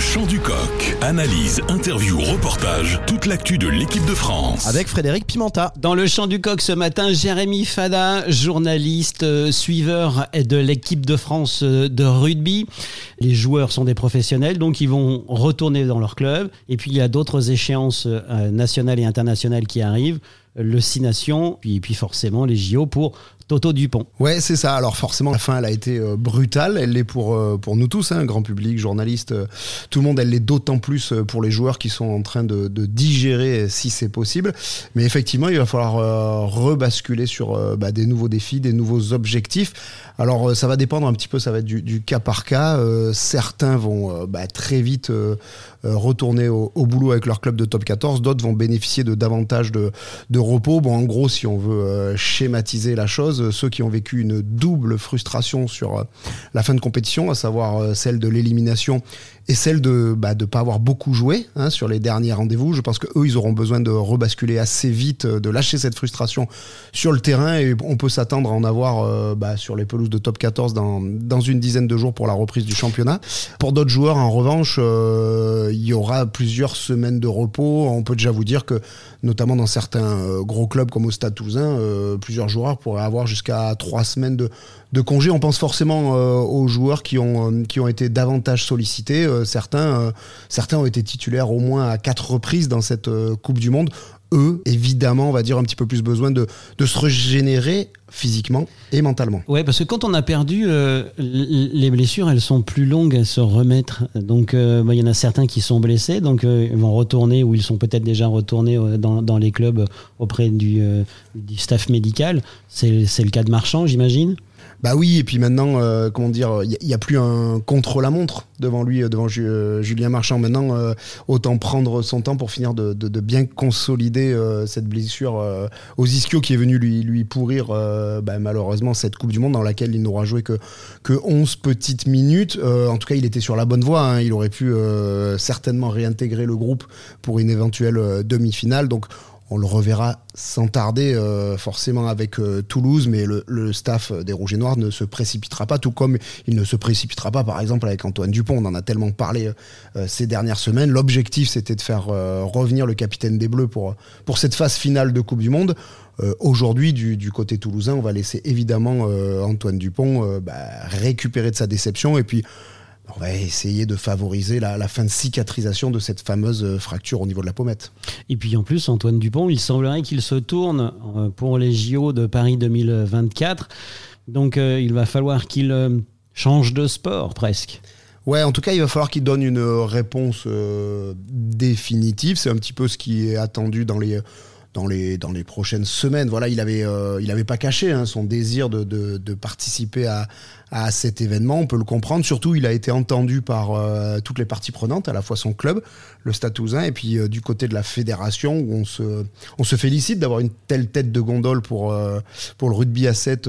chant du coq. Analyse, interview, reportage, toute l'actu de l'équipe de France. Avec Frédéric Pimenta. Dans le chant du coq ce matin, Jérémy Fada, journaliste, euh, suiveur de l'équipe de France euh, de rugby. Les joueurs sont des professionnels, donc ils vont retourner dans leur club. Et puis il y a d'autres échéances euh, nationales et internationales qui arrivent. Le Six Nations, puis, puis forcément les JO pour Toto Dupont. Ouais, c'est ça. Alors forcément, la fin, elle a été euh, brutale. Elle l'est pour, euh, pour nous tous, hein, grand public, journalistes, euh, tout le monde. Elle l'est d'autant plus pour les joueurs qui sont en train de, digérer si c'est possible. Mais effectivement, il va falloir rebasculer sur bah, des nouveaux défis, des nouveaux objectifs. Alors ça va dépendre un petit peu, ça va être du, du cas par cas. certains vont bah, très vite retourner au, au, boulot avec leur club de top 14. D'autres vont bénéficier de davantage de, de repos. Bon, en gros, si on veut schématiser la chose, ceux qui ont vécu une double frustration sur euh, la fin de compétition, à savoir euh, celle de l'élimination et celle de ne bah, de pas avoir beaucoup joué hein, sur les derniers rendez-vous. Je pense qu'eux, ils auront besoin de rebasculer assez vite, euh, de lâcher cette frustration sur le terrain et on peut s'attendre à en avoir bah, sur les pelouses de top 14 dans, dans une dizaine de jours pour la reprise du championnat. Pour d'autres joueurs, en revanche, il y aura plusieurs semaines de repos. On peut déjà vous dire que, notamment dans certains gros clubs comme au Stade Toulousain, plusieurs joueurs pourraient avoir jusqu'à trois semaines de, de congé. On pense forcément euh, aux joueurs qui ont, euh, qui ont été davantage sollicités. Euh, certains, certains ont été titulaires au moins à quatre reprises dans cette Coupe du Monde eux, évidemment, on va dire un petit peu plus besoin de, de se régénérer physiquement et mentalement. Ouais, parce que quand on a perdu, les blessures, elles sont plus longues à se remettre. Donc, bah, il y en a certains qui sont blessés, donc ils vont retourner ou ils sont peut-être déjà retournés dans, dans, les clubs auprès du, du staff médical. C'est le cas de Marchand, j'imagine? Bah oui, et puis maintenant, euh, comment dire, il n'y a, plus un contre-la-montre devant lui, euh, devant euh, Julien Marchand. Maintenant, autant prendre son temps pour finir de, bien consolider cette blessure aux ischio qui est venu lui, lui pourrir bah, malheureusement cette Coupe du Monde dans laquelle il n'aura joué que, que 11 petites minutes. en tout cas, il était sur la bonne voie. Hein. Il aurait pu certainement réintégrer le groupe pour une éventuelle demi-finale. Donc, on le reverra sans tarder euh, forcément avec euh, Toulouse, mais le, staff des Rouges et Noirs ne se précipitera pas, tout comme il ne se précipitera pas par exemple avec Antoine Dupont. On en a tellement parlé euh, ces dernières semaines. L'objectif c'était de faire revenir le capitaine des Bleus pour, pour cette phase finale de Coupe du Monde. Aujourd'hui, du, côté toulousain, on va laisser évidemment Antoine Dupont bah, récupérer de sa déception et puis on va essayer de favoriser la, fin de cicatrisation de cette fameuse euh, fracture au niveau de la pommette. Et puis en plus, Antoine Dupont, il semblerait qu'il se tourne euh, pour les JO de Paris 2024. Donc euh, il va falloir qu'il change de sport presque. Ouais, en tout cas, il va falloir qu'il donne une réponse définitive. C'est un petit peu ce qui est attendu dans les dans les, dans les prochaines semaines. Voilà, il avait, euh, il avait pas caché hein, son désir de, de, participer à, à, cet événement. On peut le comprendre. Surtout, il a été entendu par euh, toutes les parties prenantes, à la fois son club, le Stade et puis euh, du côté de la fédération, où on se, on se félicite d'avoir une telle tête de gondole pour, pour le rugby à 7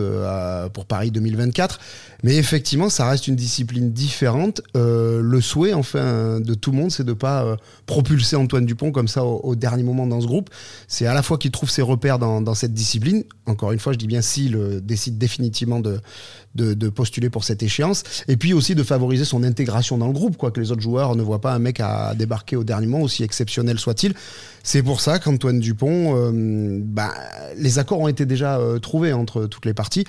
pour Paris 2024. Mais effectivement, ça reste une discipline différente. le souhait, enfin, de tout le monde, c'est de pas propulser Antoine Dupont comme ça au, au dernier moment dans ce groupe. C'est à la fois qu'il trouve ses repères dans, cette discipline, encore une fois, je dis bien s'il euh, décide définitivement de, postuler pour cette échéance, et puis aussi de favoriser son intégration dans le groupe, quoi, que les autres joueurs ne voient pas un mec à débarquer au dernier moment, aussi exceptionnel soit-il. C'est pour ça qu'Antoine Dupont, euh, bah, les accords ont été déjà euh, trouvés entre toutes les parties.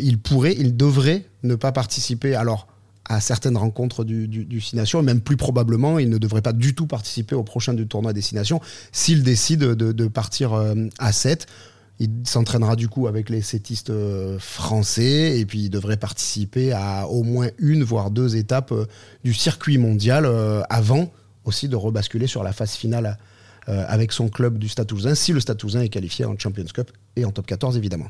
il pourrait, il devrait ne pas participer. Alors, à certaines rencontres du, du, du et même plus probablement, il ne devrait pas du tout participer au prochain du tournoi Destination s'il décide de, partir euh, à 7. Il s'entraînera du coup avec les sétistes euh, français et puis il devrait participer à au moins une voire deux étapes euh, du circuit mondial avant aussi de rebasculer sur la phase finale avec son club du Stade si le Stade est qualifié en Champions Cup et en top 14 évidemment.